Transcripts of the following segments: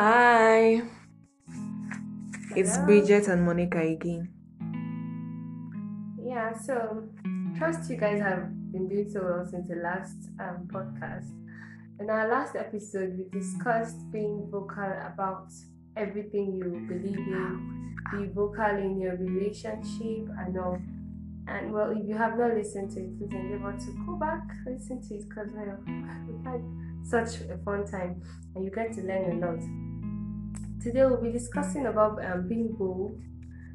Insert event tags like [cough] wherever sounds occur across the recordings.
Hi, it's Bridget and Monica again. Yeah, so trust you guys have been doing so well since the last um, podcast. In our last episode, we discussed being vocal about everything you believe in, be vocal in your relationship, and all. And well, if you have not listened to it, please endeavor to go back, listen to it, because well, [laughs] we had such a fun time and you get to learn a lot. Today, we'll be discussing about um, being bold,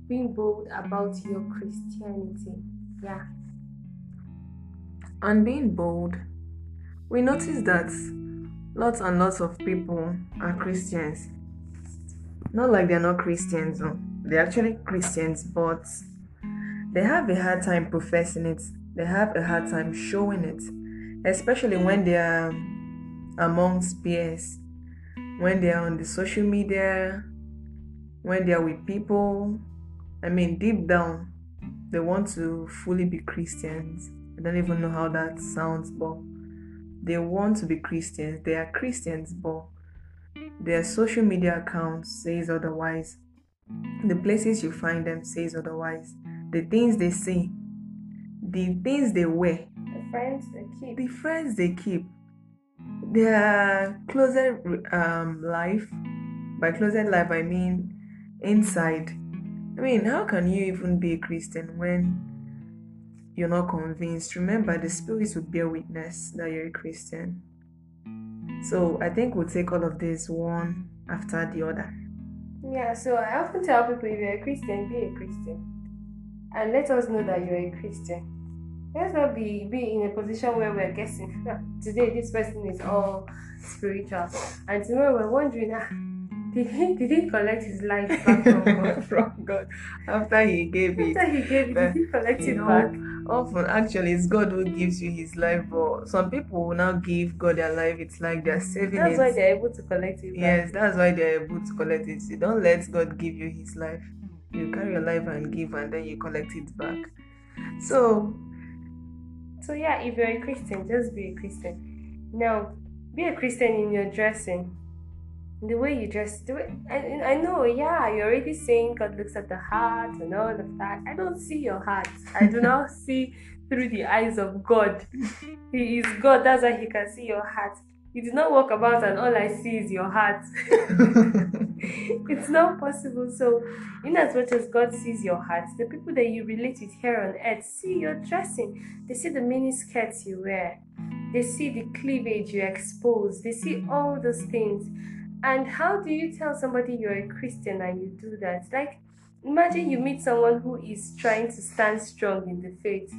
being bold about your Christianity. Yeah. And being bold, we notice that lots and lots of people are Christians. Not like they're not Christians, no. they're actually Christians, but they have a hard time professing it. They have a hard time showing it, especially when they are amongst peers, when they are on the social media, when they are with people. I mean, deep down, they want to fully be Christians. I don't even know how that sounds, but they want to be Christians. They are Christians, but their social media accounts says otherwise. The places you find them says otherwise. The things they say, the things they wear, The friends they keep. the friends they keep, their closet um, life. By closet life, I mean inside. I mean, how can you even be a Christian when you're not convinced? Remember, the spirits will bear witness that you're a Christian. So I think we'll take all of this one after the other. Yeah, so I often tell people if you're a Christian, be a Christian. And let us know that you're a Christian. Let's not be, be in a position where we're guessing. "Ah, Today, this person is all spiritual. And tomorrow, we're wondering, ah, did he, did he collect his life back from God? [laughs] From God. After he gave it. After he gave it, did he collect it know, back? Often, actually, it's God who gives you His life, but some people will now give God their life. It's like they're saving That's it. why they're able to collect it back. Yes, that's why they're able to collect it. You don't let God give you His life. You carry your life and give, and then you collect it back. So, So yeah, if you're a Christian, just be a Christian. Now, be a Christian in your dressing. The way you dress, the way I, I know, yeah, you're already saying God looks at the heart and all of that. I don't see your heart. I do not [laughs] see through the eyes of God. He is God, that's why He can see your heart. You do not walk about and all I see is your heart. [laughs] it's not possible. So, in as much as God sees your heart, the people that you relate with here on earth see your dressing. They see the mini skirts you wear. They see the cleavage you expose. They see all those things. And how do you tell somebody you're a Christian and you do that? Like, imagine you meet someone who is trying to stand strong in the faith.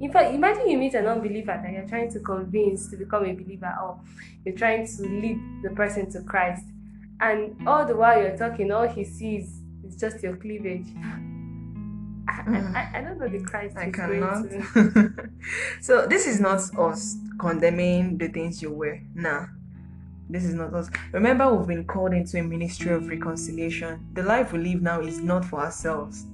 In fact, imagine you meet an unbeliever that you're trying to convince to become a believer, or you're trying to lead the person to Christ, and all the while you're talking, all he sees is just your cleavage. I, I, mm. I- I don't know the Christ I cannot. [laughs] so, this is not us condemning the things you wear. Nah. This is not us. Remember, we've been called into a ministry of reconciliation. The life we live now is not for ourselves.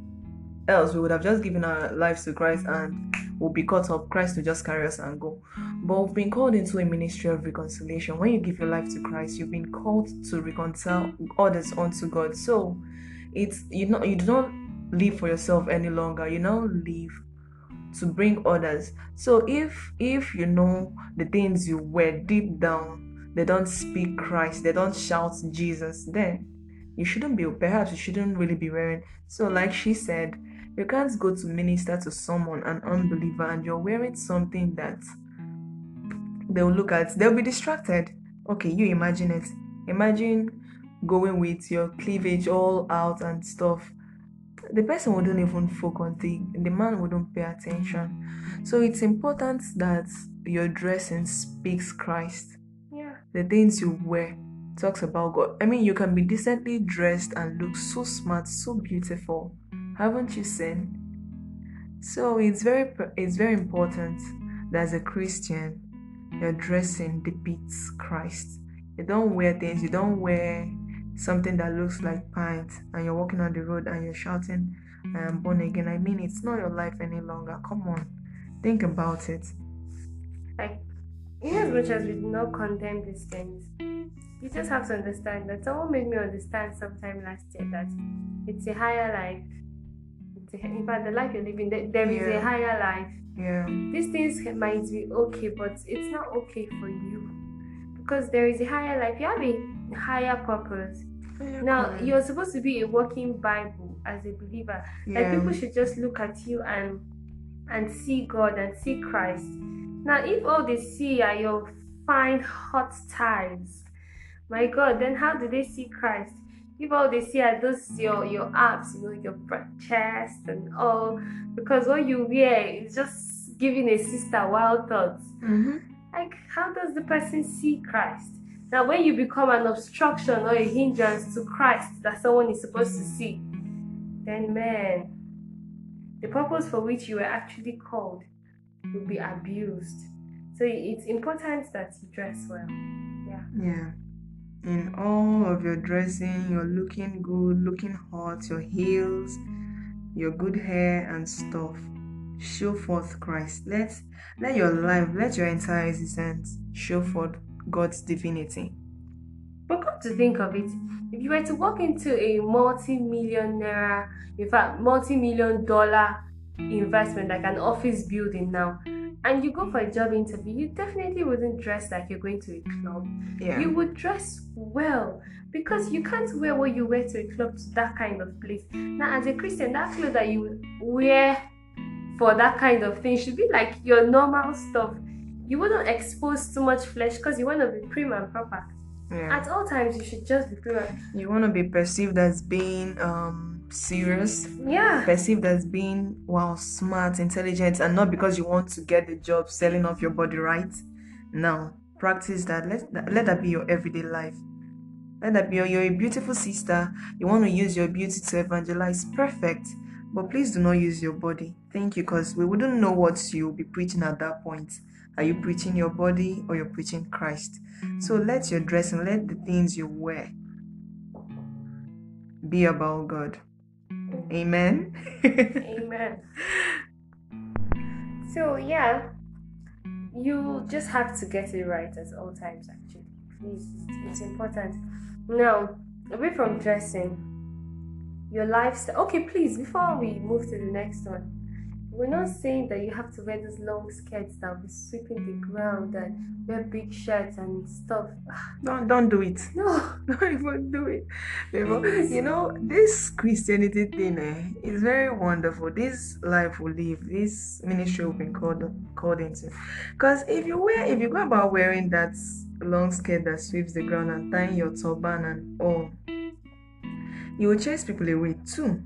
Else, we would have just given our lives to Christ and we'll be caught up. Christ will just carry us and go. But we've been called into a ministry of reconciliation. When you give your life to Christ, you've been called to reconcile others unto God. So, it's you know you do not live for yourself any longer. You now live to bring others. So if if you know the things you wear deep down, they don't speak Christ, they don't shout Jesus, then you shouldn't be perhaps you shouldn't really be wearing. So like she said, you can't go to minister to someone, an unbeliever, and you're wearing something that they'll look at, they'll be distracted. Okay, you imagine it. Imagine going with your cleavage all out and stuff the person wouldn't even focus on the the man wouldn't pay attention so it's important that your dressing speaks christ Yeah. the things you wear talks about god i mean you can be decently dressed and look so smart so beautiful haven't you seen so it's very it's very important that as a christian your dressing depicts christ. You don't wear things you don't wear something that looks like pants and you're walking on the road and you're shouting i am born again. I mean it's not your life any longer. Come on think about it. Like, in as much as we do not condemn these things, you just have to understand that someone made me understand sometime last year that it's a higher life. In fact, the life you're living, there, there is Yeah. a higher life. Yeah. These things might be okay, but it's not okay for you because there is a higher life. You have a higher purpose. Now, correct. you're supposed to be a walking Bible as a believer. yeah. Like people should just look at you and and see God and see Christ. Now, if all they see are your fine hot ties, my God, then how do they see Christ? All they see are those your your abs, you know, your chest and all, because what you wear is just giving a sister wild thoughts. Mhm. Like, how does the person see Christ? Now, when you become an obstruction or a hindrance to Christ that someone is supposed to see, then man, the purpose for which you were actually called will be abused. So it's important that you dress well. Yeah. Yeah. In all of your dressing, you're looking good, looking hot, your heels, your good hair and stuff. Show forth Christ. Let let your life, let your entire existence show forth God's divinity. But come to think of it, if you were to walk into a multi-million naira, in fact, multi-million dollar investment like an office building now, and you go for a job interview, you definitely wouldn't dress like you're going to a club. Yeah. You would dress well because you can't wear what you wear to a club to that kind of place. Now, as a Christian, that clothes that you wear for that kind of thing should be like your normal stuff. You wouldn't expose too much flesh because you want to be prim and proper. yeah. At all times, you should just be prim. You want to be perceived as being um serious, Yeah, perceived as being wow, smart, intelligent, and not because you want to get the job selling off your body, right? Now, practice that. Let that, let that be your everyday life. Let that be your, you're a beautiful sister. You want to use your beauty to evangelize. Perfect. But please do not use your body. Thank you, because we wouldn't know what you'll be preaching at that point. Are you preaching your body or you're preaching Christ? So let your dressing, let the things you wear be about God. Amen. amen. So, yeah, you just have to get it right at all times, actually. Please, it's, important. Now, away from dressing, your lifestyle. Okay, please, before we move to the next one, we're not saying that you have to wear those long skirts that will be sweeping the ground and wear big shirts and stuff. don't don't do it. No, [laughs] Don't even do it. Because, you know, this Christianity thing eh, is very wonderful. This life we live, this ministry we've been called called into. Because if you wear if you go about wearing that long skirt that sweeps the ground and tying your turban and all, you will chase people away too.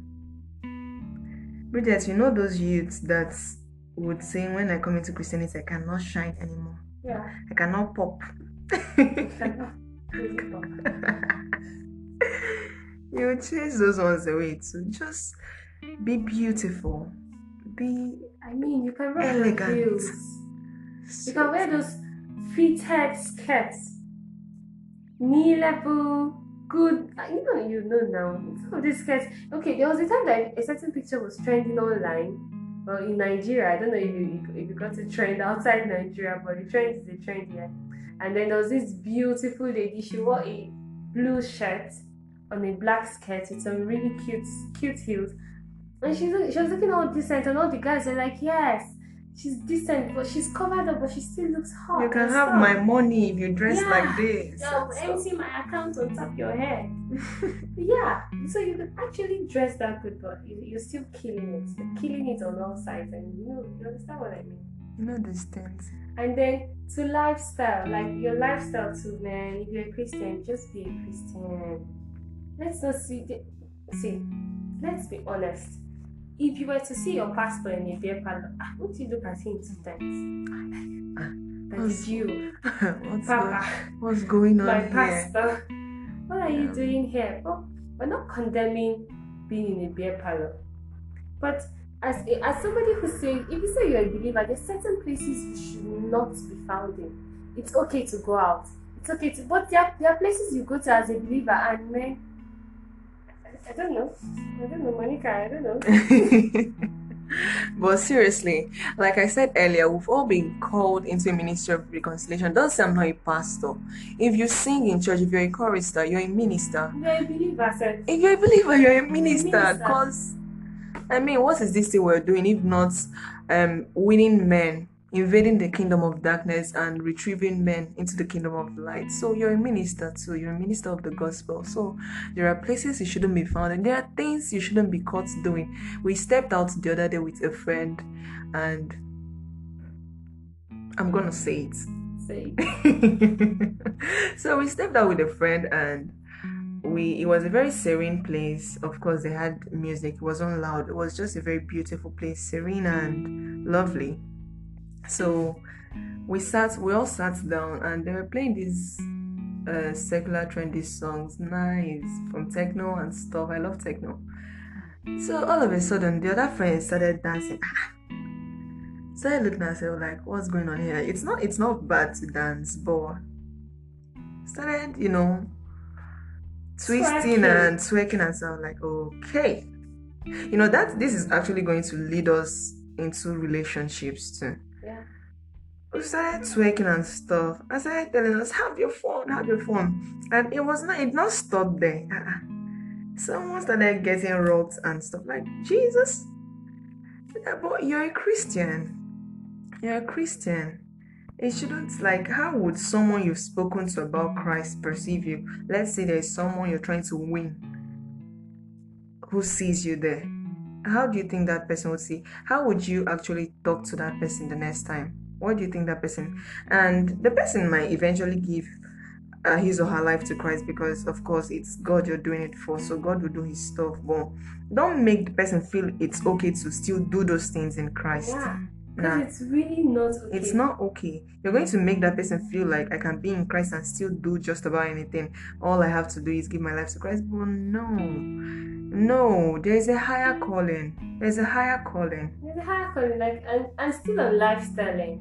Bridget, you know those youths that would say when I come into Christianity I cannot shine anymore. yeah. I cannot pop. [laughs] you chase those ones away too. Just be beautiful. Be I mean, you can wear Elegant. heels. You can wear those fitted skirts, knee level, good. uh, You know, you know now. Some of these skirts. Okay, there was a time that a certain picture was trending online. Well, in Nigeria, I don't know if you if you got a trend outside Nigeria, but the trend is a trend here. And then there was this beautiful lady. She wore a blue shirt on a black skirt with some really cute cute heels. And she's she was looking all decent, and all the guys were like, "Yes, she's decent, but she's covered up, but she still looks hot." you can and have stuff." my money if you dress Yeah. like this. So- empty my account on top your head. [laughs] yeah, so you can actually dress that good, but you, you're still killing it. You're killing it on all sides, and you know, you understand what I mean. you know these things. And then to lifestyle, like your lifestyle too, man. If you're a Christian, just be a Christian. Let's not see. The, see, let's be honest. If you were to see your pastor in a beer parlor, ah, would you look at him two times? That is you, [laughs] what's, Papa. go- what's going on my here? pastor. What are you doing here? Well, we're not condemning being in a beer parlor, but as a, as somebody who say, if you say you're a believer, there's certain places you should not be found in. It's okay to go out. It's okay to, but there are, there are places you go to as a believer, and man, I, don't know, I don't know, Monica, I don't know. [laughs] but seriously, like I said earlier, we've all been called into a ministry of reconciliation. Don't say I'm not a pastor. If you sing in church, if you're a chorister, you're a minister. You're a believer, sir. If you're a believer, you're a minister. minister. Because, I mean, what is this thing we're doing if not um, winning men invading the kingdom of darkness and retrieving men into the kingdom of light. So you're a minister too. You're a minister of the gospel. So there are places you shouldn't be found, and there are things you shouldn't be caught doing. We stepped out the other day with a friend, and I'm gonna say it. Say, [laughs] so we stepped out with a friend and we it was a very serene place of course they had music it wasn't loud it was just a very beautiful place serene and lovely so we sat we all sat down and they were playing these uh, secular trendy songs nice from techno and stuff. I love techno. So all of a sudden the other friend started dancing. Started looking at herself like what's going on here? It's not it's not bad to dance but started you know twisting Twerking. and twerking and stuff like okay. You know that this is actually going to lead us into relationships too. We started twerking and stuff. I started telling us, have your phone, have your phone. And it was not, it not stopped there. Uh-uh. Someone started getting rocked and stuff like, Jesus. But you're a Christian. You're a Christian. It shouldn't, like, how would someone you've spoken to about Christ perceive you? Let's say there's someone you're trying to win who sees you there. How do you think that person would see? How would you actually talk to that person the next time? What do you think that person? And the person might eventually give uh, his or her life to Christ because, of course, it's God you're doing it for. So God will do His stuff. But don't make the person feel it's okay to still do those things in Christ. Yeah. Nah. It's really not okay. It's not okay. You're going to make that person feel like I can be in Christ and still do just about anything. All I have to do is give my life to Christ. But no, no, there is a higher calling. There's a higher calling. There's a higher calling, like, and, and still on lifestyling.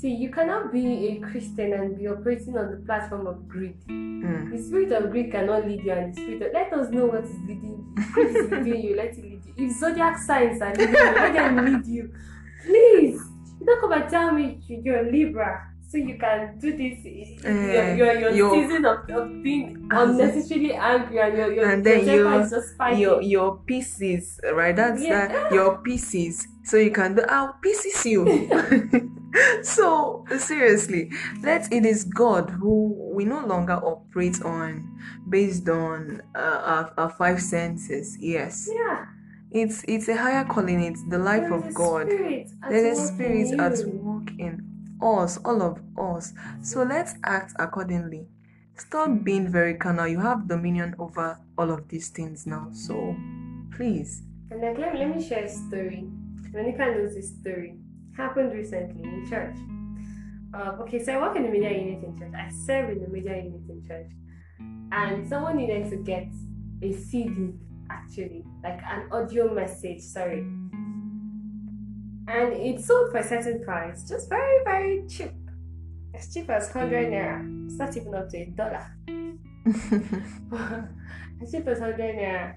See, you cannot be a Christian and be operating on the platform of greed. Mm. The spirit of greed cannot lead you, and the spirit of let us know what is leading you. [laughs] What is leading you, let it lead you. If zodiac signs are leading you, let them lead you. Please, don't come and tell me you- you're Libra, so you can do this. Eh, your your, season of, of being unnecessarily angry and your your, And then your you- just fighting. Your your Pisces, right? That's Yeah. that your Pisces. So you can do I'll pieces you. [laughs] [laughs] so seriously, let it is God who we no longer operate on based on uh, our, our five senses. Yes, yeah, it's it's a higher calling. It's the life there of God. There's a spirit at work in us, all of us. So let's act accordingly. Stop being very carnal. You have dominion over all of these things now. So please. And like, let, let me share a story. Monica knows this story. Happened recently in church. Um, okay, so I work in the media unit in church. I serve in the media unit in church. And someone needed to get a CD, actually, like an audio message, sorry. And it sold for a certain price, just very, very cheap. As cheap as 100 naira. It's not even up to a dollar. [laughs] [laughs] as cheap as 100 naira.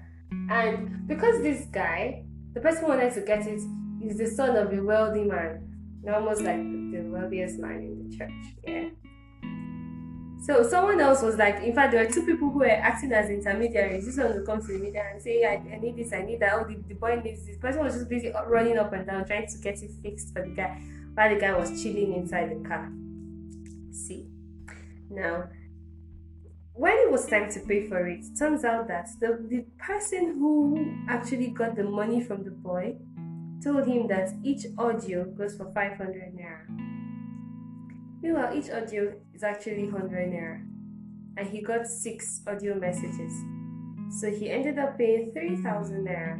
And because this guy, the person wanted to get it, is the son of a wealthy man, almost like the wealthiest man in the church. Yeah. So someone else was like, in fact, there were two people who were acting as intermediaries. This one would come to the media and say, I, I need this, I need that. Oh, the, the boy needs this. Person was just busy running up and down trying to get it fixed for the guy, while the guy was chilling inside the car. See, now when it was time to pay for it, it turns out that the, the person who actually got the money from the boy told him that each audio goes for 500 naira. Meanwhile, each audio is actually 100 naira. And he got six audio messages. So he ended up paying 3,000 naira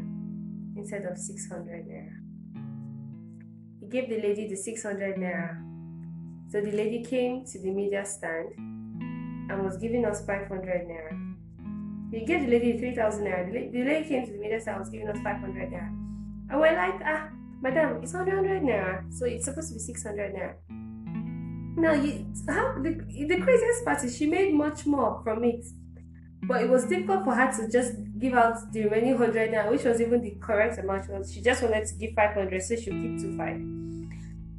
instead of 600 naira. He gave the lady the 600 naira. So the lady came to the media stand and was giving us 500 naira. He gave the lady 3,000 naira. The, lady came to the media stand and was giving us 500 naira. And we're like, ah, madam, it's 100 naira. So it's supposed to be 600 naira. Now, you, how, the, the craziest part is she made much more from it. But it was difficult for her to just give out the remaining hundred naira, which was even the correct amount. She, just wanted to give five hundred, so she'll keep two five.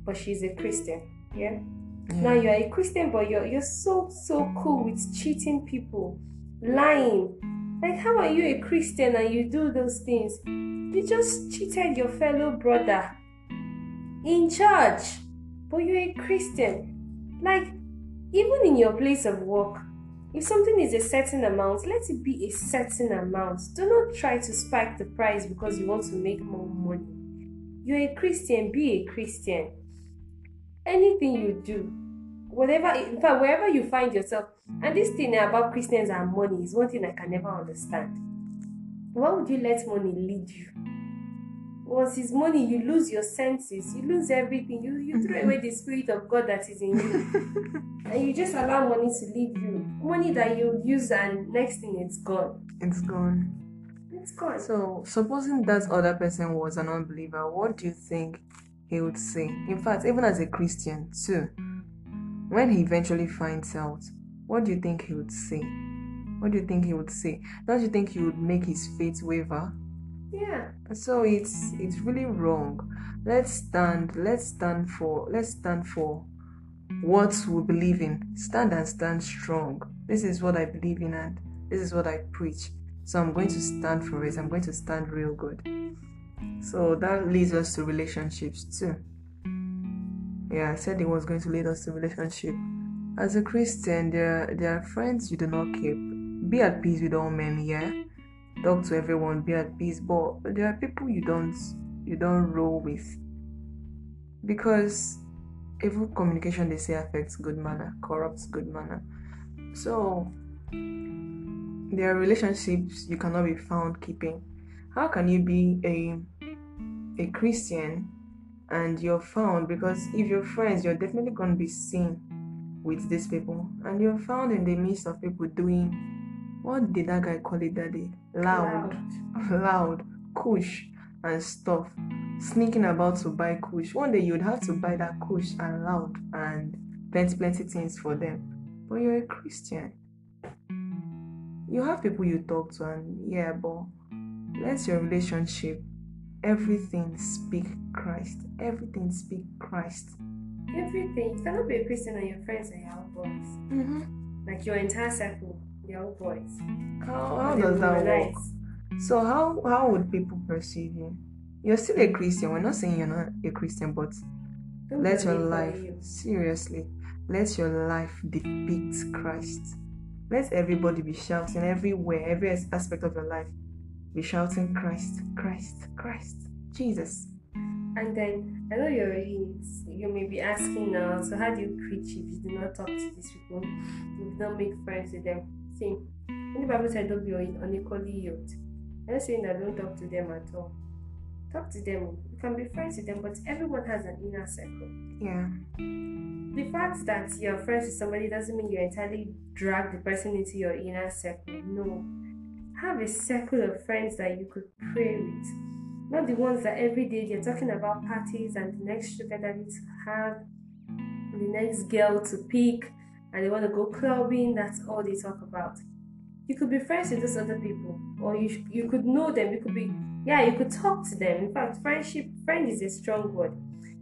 But she's a Christian, yeah. Now you're a Christian, but you're you're so so cool with cheating people, lying. Like how are you a Christian and you do those things? You just cheated your fellow brother in church, but you're a Christian. Like even in your place of work, if something is a certain amount, let it be a certain amount. Do not try to spike the price because you want to make more money. You're a Christian, be a Christian. Anything you do, whatever, in fact, wherever you find yourself, and this thing about Christians and money is one thing I can never understand. Why would you let money lead you? Once it's money, you lose your senses, you lose everything, you, you throw away the spirit of God that is in you. [laughs] and you just allow money to lead you. Money that you use and next thing it's gone. It's gone. It's gone. So, supposing that other person was an unbeliever, what do you think he would say? In fact, even as a Christian, too, when he eventually finds out, what do you think he would say? What do you think he would say? Don't you think he would make his faith waver? Yeah. So it's it's really wrong. Let's stand. Let's stand for. Let's stand for what we believe in. Stand and stand strong. This is what I believe in, and this is what I preach. So I'm going to stand for it. I'm going to stand real good. So that leads us to relationships too. Yeah, I said it was going to lead us to relationship. As a Christian, there there are friends you do not keep. Be at peace with all men, yeah. Talk to everyone, be at peace, but there are people you don't you don't roll with. Because evil communication they say affects good manner, corrupts good manner. So there are relationships you cannot be found keeping. How can you be a a Christian and you're found because if you're friends, you're definitely gonna be seen with these people, and you're found in the midst of people doing what did that guy call it that day? Loud, [laughs] loud, kush and stuff. Sneaking about to buy kush. One day you'd have to buy that kush and loud and plenty, plenty things for them. But you're a Christian. You have people you talk to, and yeah, but let your relationship, everything speak Christ. Everything speak Christ. Everything. You cannot be a Christian and your friends are your boys. Mm-hmm. Like your entire circle, they're all boys. How, how They does that work? So how how would people perceive you? You're still a Christian. We're not saying you're not a Christian, but Don't let your life you. seriously, let your life depict Christ. Let everybody be shouting everywhere, every aspect of your life, be shouting Christ, Christ, Christ, Jesus. And then I know you're you may be asking now, so how do you preach if you do not talk to these people? You do not make friends with them. See, in the Bible said don't be un- unequally yoked, I'm not saying that don't talk to them at all. Talk to them. You can be friends with them, but everyone has an inner circle. Yeah. The fact that you're friends with somebody doesn't mean you entirely drag the person into your inner circle. No. Have a circle of friends that you could pray with. Not the ones that every day they're talking about parties and the next sugar daddy to have, the next girl to pick, and they want to go clubbing. That's all they talk about. You could be friends with those other people, or you you could know them. You could be yeah, you could talk to them. In fact, friendship friend is a strong word.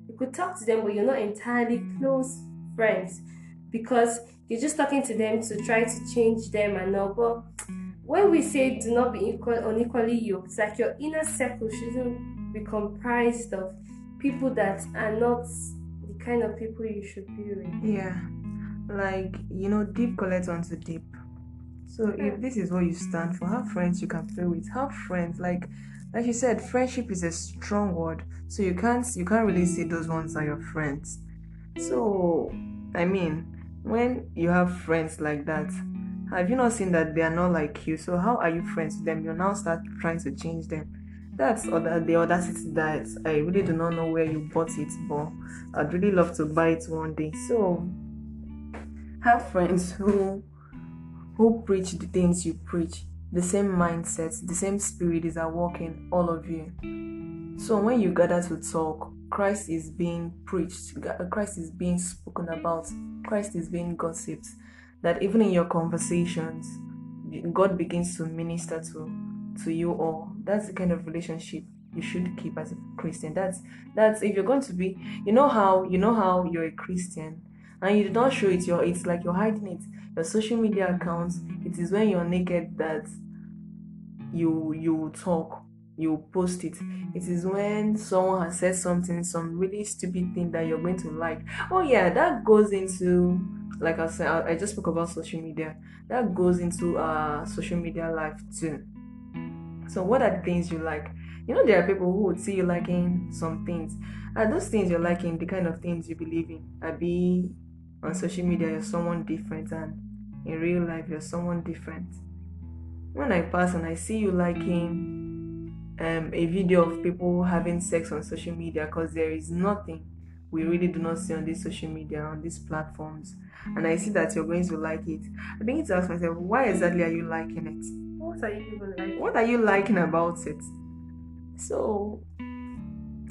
You could talk to them, but you're not entirely close friends because you're just talking to them to try to change them and all. But when we say do not be equal, unequally yoked, it's like your inner circle shouldn't be comprised of people that are not the kind of people you should be with. Yeah. Like, you know, deep collect onto deep. So if hmm. this is what you stand for, have friends you can play with. Have friends. Like like you said, friendship is a strong word. So you can't you can't really say hmm. those ones are your friends. So I mean, when you have friends like that, have you not seen that they are not like you? So how are you friends with them? You now start trying to change them. That's other the audacity that I really do not know where you bought it, but I'd really love to buy it one day. So have friends who who preach the things you preach, the same mindset, the same spirit is at work in all of you. So when you gather to talk, Christ is being preached, Christ is being spoken about, Christ is being gossiped. That even in your conversations, God begins to minister to to you all. That's the kind of relationship you should keep as a Christian. That's that's if you're going to be you know how you know how you're a Christian and you do not show it, you're it's like you're hiding it. Your social media accounts, it is when you're naked that you you talk you post it. It is when someone has said something, some really stupid thing that you're going to like. Oh yeah, that goes into like I said, I, just spoke about social media. That goes into uh social media life too. So what are the things you like? You know there are people who would see you liking some things. Are those things you're liking the kind of things you believe in? I be on social media you're someone different and in real life you're someone different. When I pass and I see you liking um, a video of people having sex on social media because there is nothing we really do not see on these social media on these platforms and i see that you're going to like it i begin to ask myself why exactly are you liking it What are you even like? what are you liking about it so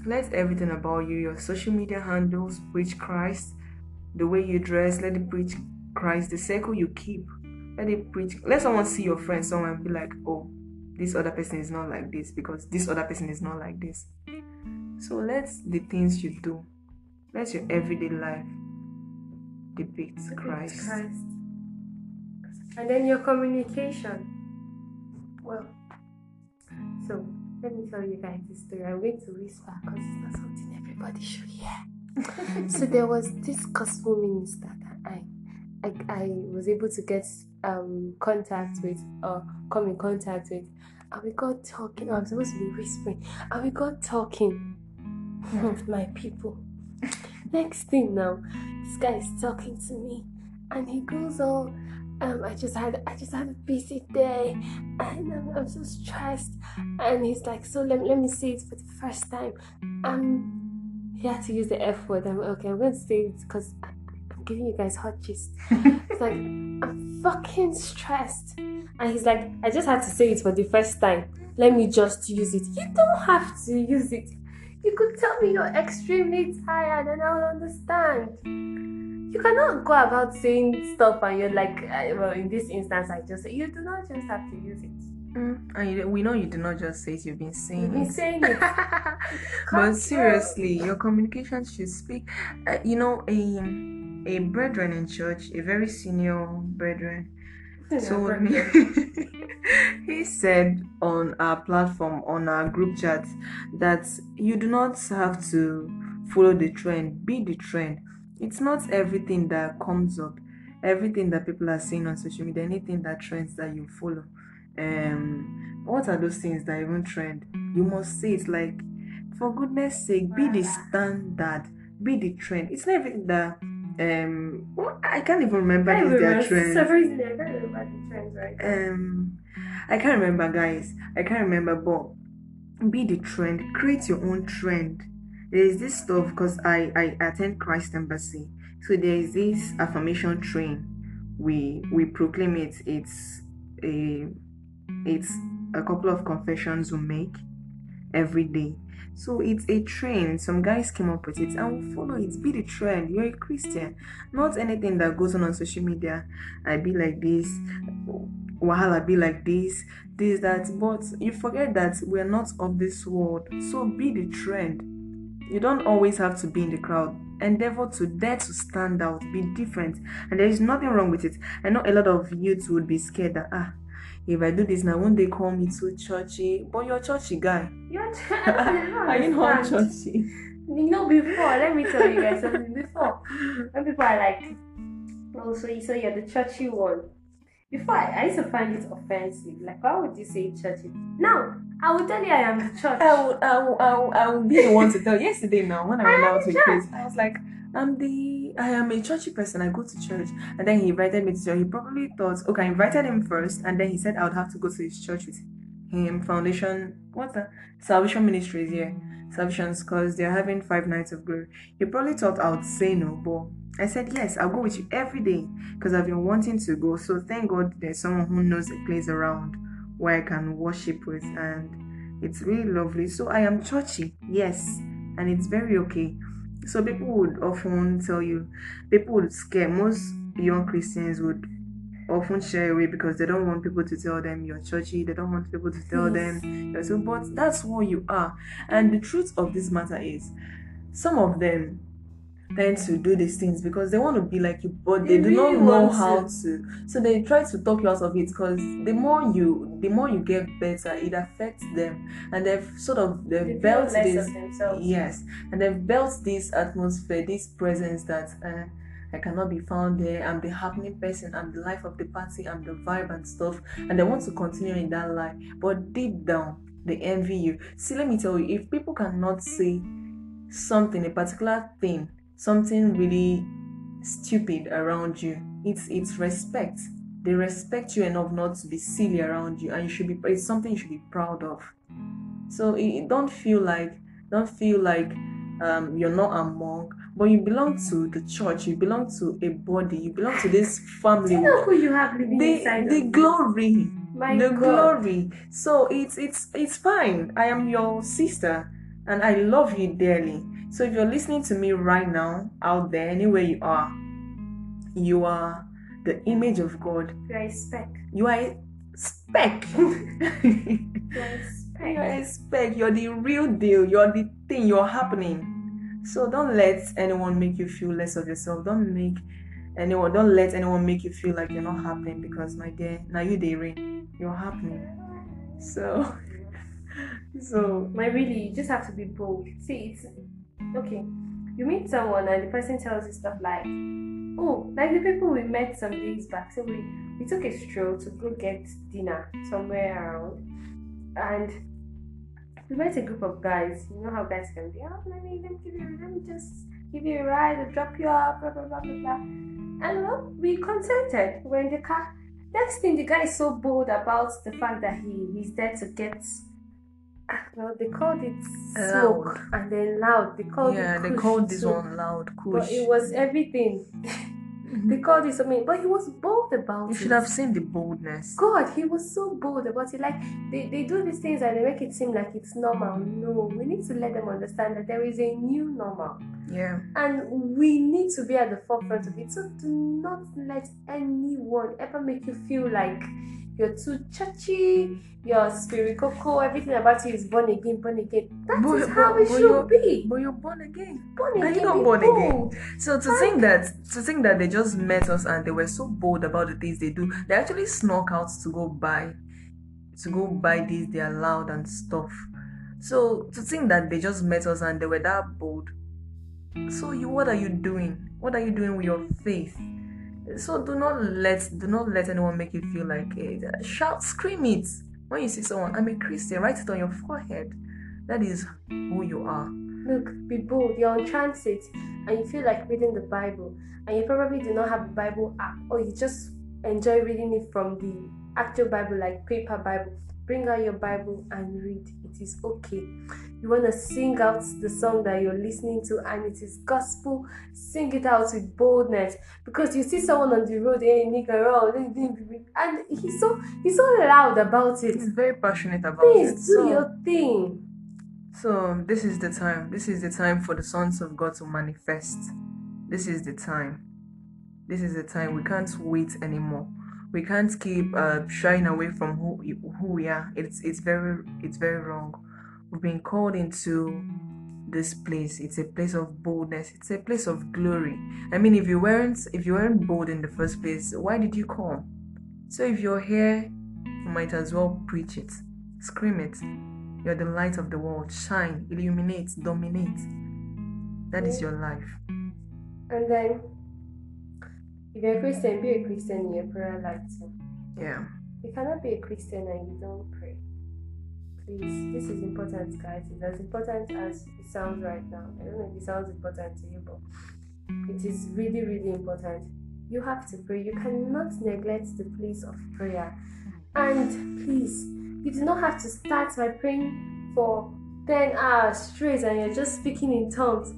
let everything about you your social media handles preach christ the way you dress let it preach christ the circle you keep let it preach let someone see your friend someone and be like oh this other person is not like this because this other person is not like this. So let the things you do, let your everyday life depict Christ. Christ. And then your communication. Well, so let me tell you guys this story. I'm going to whisper because it's not something everybody should hear. [laughs] so there was this gospel minister that I, I, I was able to get um contact with or come in contact with, and we got talking. I'm supposed to be whispering, and we got talking. [laughs] With my people. [laughs] Next thing now, this guy is talking to me, and he goes all. Um, I just had I just had a busy day and I'm, I'm so stressed and he's like so let, let me say it for the first time. Um he had to use the F word. I'm okay I'm going to say it because I'm giving you guys hot gist. [laughs] It's like I'm fucking stressed. And he's like I just had to say it for the first time. Let me just use it. You don't have to use it you could tell me you're extremely tired and I'll understand you cannot go about saying stuff and you're like, uh, well, in this instance, I just you do not just have to use it. Mm, and you, we know you do not just say it, you've been saying You've been it. saying it. [laughs] but seriously, your communication should speak. Uh, you know, a a brethren in church, a very senior brethren, me. [laughs] he said on our platform, on our group chat, that you do not have to follow the trend. Be the trend. It's not everything that comes up, everything that people are saying on social media, anything that trends that you follow. Um, what are those things that even trend? You must say it like, for goodness sake, be the standard, be the trend. It's not everything that um well, I can't even remember I their remember trends. several I can't remember the trends right now. Um I can't remember guys. I can't remember but be the trend, create your own trend. There is this stuff because I, I attend Christ Embassy. So there is this affirmation train. We we proclaim it. It's a it's a couple of confessions we make every day. So it's a trend. Some guys came up with it and we follow it. Be the trend. You're a Christian. Not anything that goes on on social media. I be like this. Wahala be like this, this, that. But you forget that we're not of this world. So be the trend. You don't always have to be in the crowd. Endeavor to dare to stand out, be different, and there is nothing wrong with it. I know a lot of youths would be scared that ah, if I do this now, won't they call me too churchy? But you're a churchy guy. You're churchy. [laughs] Are you not churchy? You know, before, let me tell you guys something. Before, when people are like, oh, so, you, so you're the churchy one. Before, I, I used to find it offensive. Like, why would you say churchy? Now, I will tell you I am the church. I would, I would, I would, I would be the one to tell. Yesterday now, when I went out with. Chris, I was like, I'm the, I am a churchy person. I go to church, and then he invited me to church. He probably thought, okay, I invited him first, and then he said I would have to go to his church with him. Foundation, what's that? Salvation Ministries, yeah, Salvations, because they're having five nights of glory. He probably thought I would say no, but I said yes. I'll go with you every day because I've been wanting to go. So thank God there's someone who knows a place around where I can worship with, and it's really lovely. So I am churchy, yes, and it's very okay. So people would often tell you, people would scare most young Christians would often shy away because they don't want people to tell them you're churchy. They don't want people to tell Yes. them you're so. But that's who you are. And the truth of this matter is, some of them tend to do these things because they want to be like you, but they, They do not know how to. to. So they try to talk you out of it because the more you, the more you get better, it affects them, and they've sort of They they've feel built this. themselves. Yes, and they've built this atmosphere, this presence that uh, I cannot be found there. I'm the happening person. I'm the life of the party. I'm the vibe and stuff. And they want to continue in that life, but deep down they envy you. See, let me tell you, if people cannot say something, a particular thing, something really stupid around you, it's it's respect. They respect you enough not to be silly around you, and you should be. It's something you should be proud of. So it, don't feel like don't feel like um, you're not among, but you belong to the church. You belong to a body. You belong to this Do family. you know who you have living The inside the glory, My the God. glory. So it's it's it's fine. I am your sister, and I love you dearly. So if you're listening to me right now, out there, anywhere you are, you are the image of God. You are a speck. You are a speck. [laughs] You are a speck. You're a speck. You're the real deal. You're the thing. You're happening. So don't let anyone make you feel less of yourself. Don't make anyone. Don't let anyone make you feel like you're not happening. Because my dear, now you daring. You're happening. So, [laughs] so My really, you just have to be bold. See, it's okay. You meet someone and the person tells you stuff like, "Oh, like the people we met some days back. So we we took a stroll to go get dinner somewhere around, and we met a group of guys. You know how guys can be. Oh, let me let me give you let me just give you a ride or drop you off, blah blah blah blah blah. And well, we consented. We're in the car. Next thing, the guy is so bold about the fact that he he's there to get. Well, they called it smoke and then loud. They called yeah, it they called this too. one loud But it was everything. Mm-hmm. they called it something, but he was bold about You it. You should have seen the boldness. God, he was so bold about it. Like they, they do these things and they make it seem like it's normal. No, we need to let them understand that there is a new normal. Yeah. And we need to be at the forefront of it. So do not let anyone ever make you feel like you're too churchy, you're spiritual, everything about you is born again, born again. That is But- how but- it but should be. But you're born again. Born Are again, you not born again? So to think that to think that they just met us and they were so bold about the things they do, they actually snuck out to go buy to go buy this, they are loud and stuff. So to think that they just met us and they were that bold. So you what are you doing? What are you doing with your faith? So do not let do not let anyone make you feel like it. Shout, scream it. When you see someone, I'm a Christian, write it on your forehead. That is who you are. Look, be bold. You're on transit and you feel like reading the Bible, and you probably do not have a Bible app, or you just enjoy reading it from the actual Bible, like paper Bible. Bring out your Bible and read. It is okay. You want to sing out the song that you're listening to, and it is gospel. Sing it out with boldness because you see someone on the road, hey nigga, oh, and he's so he's so loud about it. He's very passionate about Please it. do So- your thing. So this is the time. This is the time for the sons of God to manifest. This is the time. This is the time. We can't wait anymore. We can't keep uh, shying away from who who we are. It's it's very it's very wrong. We've been called into this place. It's a place of boldness. It's a place of glory. I mean, if you weren't if you weren't bold in the first place, why did you come? So if you're here, you might as well preach it, scream it. You're the light of the world. Shine, illuminate, dominate. That is your life. And then, if you're a Christian, be a Christian in your prayer life too. Yeah. You cannot be a Christian and you don't pray. Please, this is important, guys. It's as important as it sounds right now. I don't know if it sounds important to you, but it is really, really important. You have to pray. You cannot neglect the place of prayer. And please, you do not have to start by praying for 10 hours straight and you're just speaking in tongues.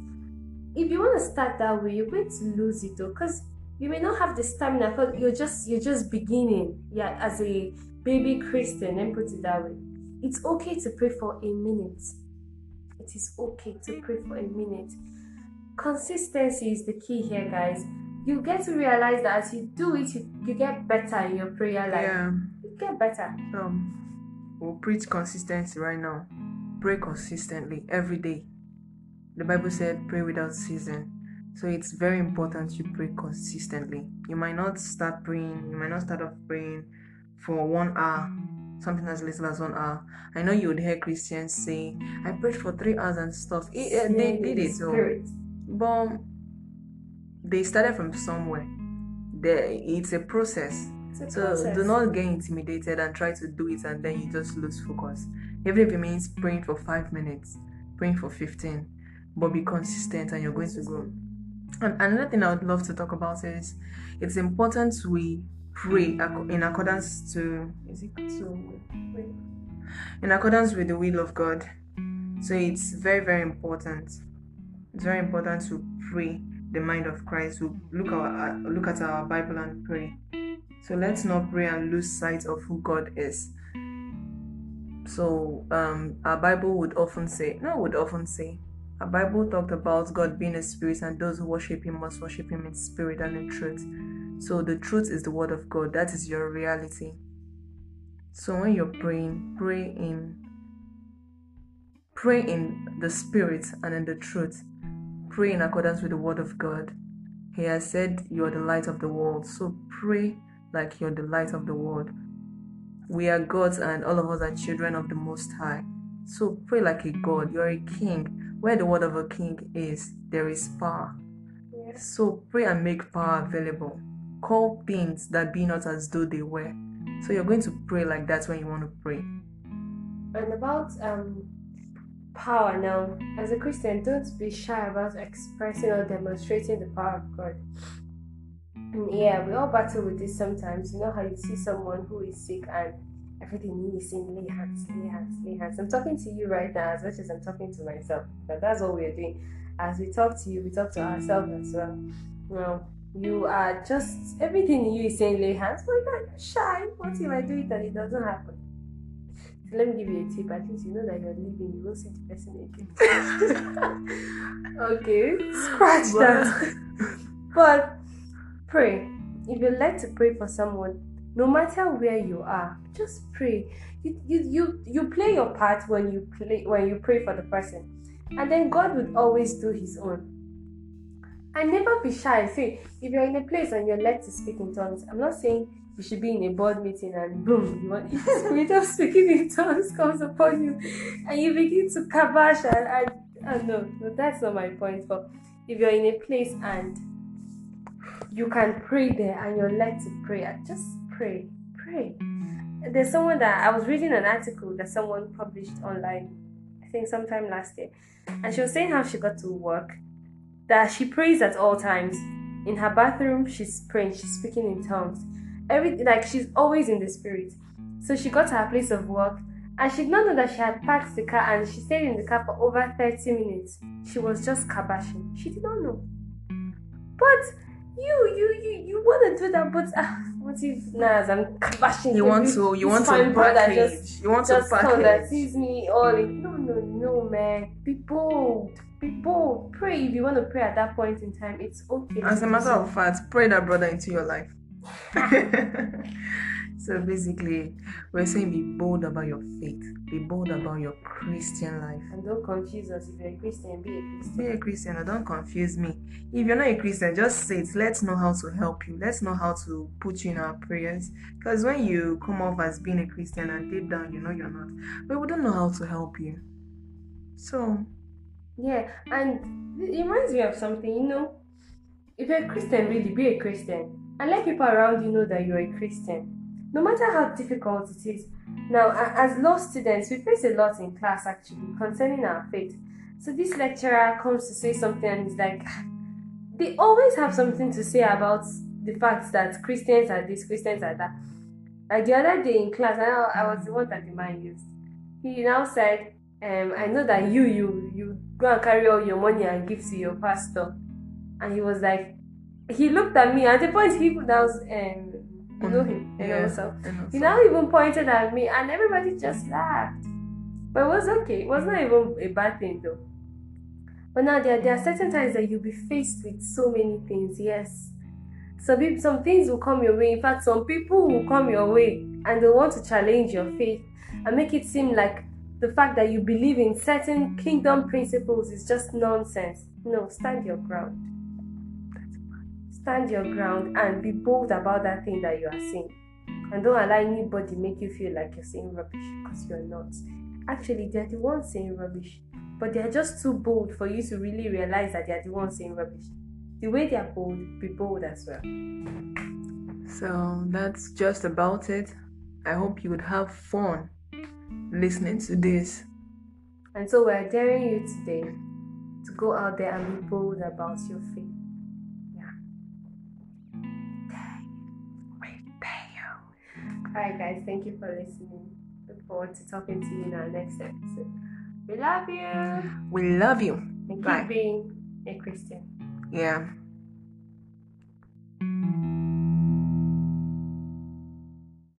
If you want to start that way, you're going to lose it though, because you may not have the stamina because you're just you're just beginning yeah as a baby christian me put it that way it's okay to pray for a minute it is okay to pray for a minute consistency is the key here guys you get to realize that as you do it, you, you get better in your prayer life. Yeah. You get better. Um, we'll preach consistency right now. Pray consistently every day. The Bible said, pray without ceasing. So it's very important you pray consistently. You might not start praying, you might not start off praying for one hour, something as little as one hour. I know you would hear Christians say, I prayed for three hours and stuff. It, uh, they did it, so, but they started from somewhere. There, it's a process. It's a So process. do not get intimidated and try to do it and then you just lose focus. Even if it means praying for five minutes, praying for 15, but be consistent and you're going to grow. And another thing I would love to talk about is it's important we pray in accordance to is it to in accordance with the will of God. So it's very very important. It's very important to pray the mind of Christ. To look our uh, look at our Bible and pray. So let's not pray and lose sight of who God is. So um, our Bible would often say, no, would often say, our Bible talked about God being a spirit, and those who worship Him must worship Him in spirit and in truth. So the truth is the Word of God. That is your reality. So when you're praying, pray in pray in the spirit and in the truth. Pray in accordance with the Word of God. He has said you are the light of the world. So pray like you're the light of the world. We are gods and all of us are children of the Most High. So pray like a God. You're a king. Where the word of a king is, there is power. So pray and make power available. Call things that be not as though they were. So you're going to pray like that when you want to pray. And about um power now, as a Christian, don't be shy about expressing or demonstrating the power of God. And yeah, we all battle with this sometimes. You know how you see someone who is sick and everything is saying, lay hands, lay hands, lay hands. I'm talking to you right now as much as I'm talking to myself. But that's what we're doing. As we talk to you, we talk to ourselves as well. Now, you are just everything you is saying lay hands, oh but you're not shy. What if I do it and it doesn't happen? So let me give you a tip. At least you know that you're leaving. You won't see the person again. [laughs] okay, scratch that. [laughs] but pray. If you're led to pray for someone, no matter where you are, just pray. You, you, you, you play your part when you play when you pray for the person, and then God would always do His own. And never be shy. See, if you're in a place and you're led to speak in tongues, I'm not saying you should be in a board meeting and boom, you [laughs] want the spirit of speaking in tongues comes upon you, and you begin to kabash and, and, and no, that's not my point. But if you're in a place and you can pray there and you're led to pray, just pray, pray. There's someone that I was reading an article that someone published online, I think sometime last year, and she was saying how she got to work, that she prays at all times. In her bathroom, she's praying, she's speaking in tongues. Every like she's always in the spirit. So she got to her place of work and she did not know that she had parked the car and she stayed in the car for over 30 minutes. She was just kabashing. She did not know. But you, you, you, you want to do that, but uh, what if Nas, I'm kabashing. You want to you want to brother package. just you want to just come that package. sees me all in. No, no, no, man. Be bold. Be bold. Pray if you want to pray at that point in time. It's okay. As a matter of fact, pray that brother into your life. [laughs] so basically, we're saying be bold about your faith, be bold about your Christian life. And don't confuse us. If you're a Christian, be a Christian. Be a Christian, or don't confuse me. If you're not a Christian, just say it. Let's know how to help you. Let's know how to put you in our prayers. Because when you come off as being a Christian and deep down you know you're not, but we don't know how to help you. So Yeah, hmm. and it reminds me of something, you know. If you're a Christian, really be a Christian. And let people around you know that you're a Christian. No matter how difficult it is. Now, as law students, we face a lot in class actually concerning our faith. So this lecturer comes to say something and he's like, ah, they always have something to say about the fact that Christians are this, Christians are that. Like the other day in class, I, I was the one that the man used. He now said, um, I know that you, you, you go and carry all your money and give to your pastor. And he was like, he looked at me. At the point, he now, um, you know him, you know, so he now even pointed at me, and everybody just laughed. But it was okay. It was not even a bad thing though. But now there, there are certain times that you'll be faced with so many things. Yes, some some things will come your way. In fact, some people will come your way and they want to challenge your faith and make it seem like the fact that you believe in certain kingdom principles is just nonsense. No, stand your ground. Stand your ground and be bold about that thing that you are saying. And don't allow anybody make you feel like you're saying rubbish because you're not. Actually, they're the ones saying rubbish, but they're just too bold for you to really realize that they're the ones saying rubbish. The way they're bold, be bold as well. So that's just about it. I hope you would have fun listening to this. And so we're daring you today to go out there and be bold about your faith. Yeah, Alright, guys, thank you for listening. Look forward to talking to you in our next episode. We love you. We love you. And Bye. keep being a Christian. Yeah.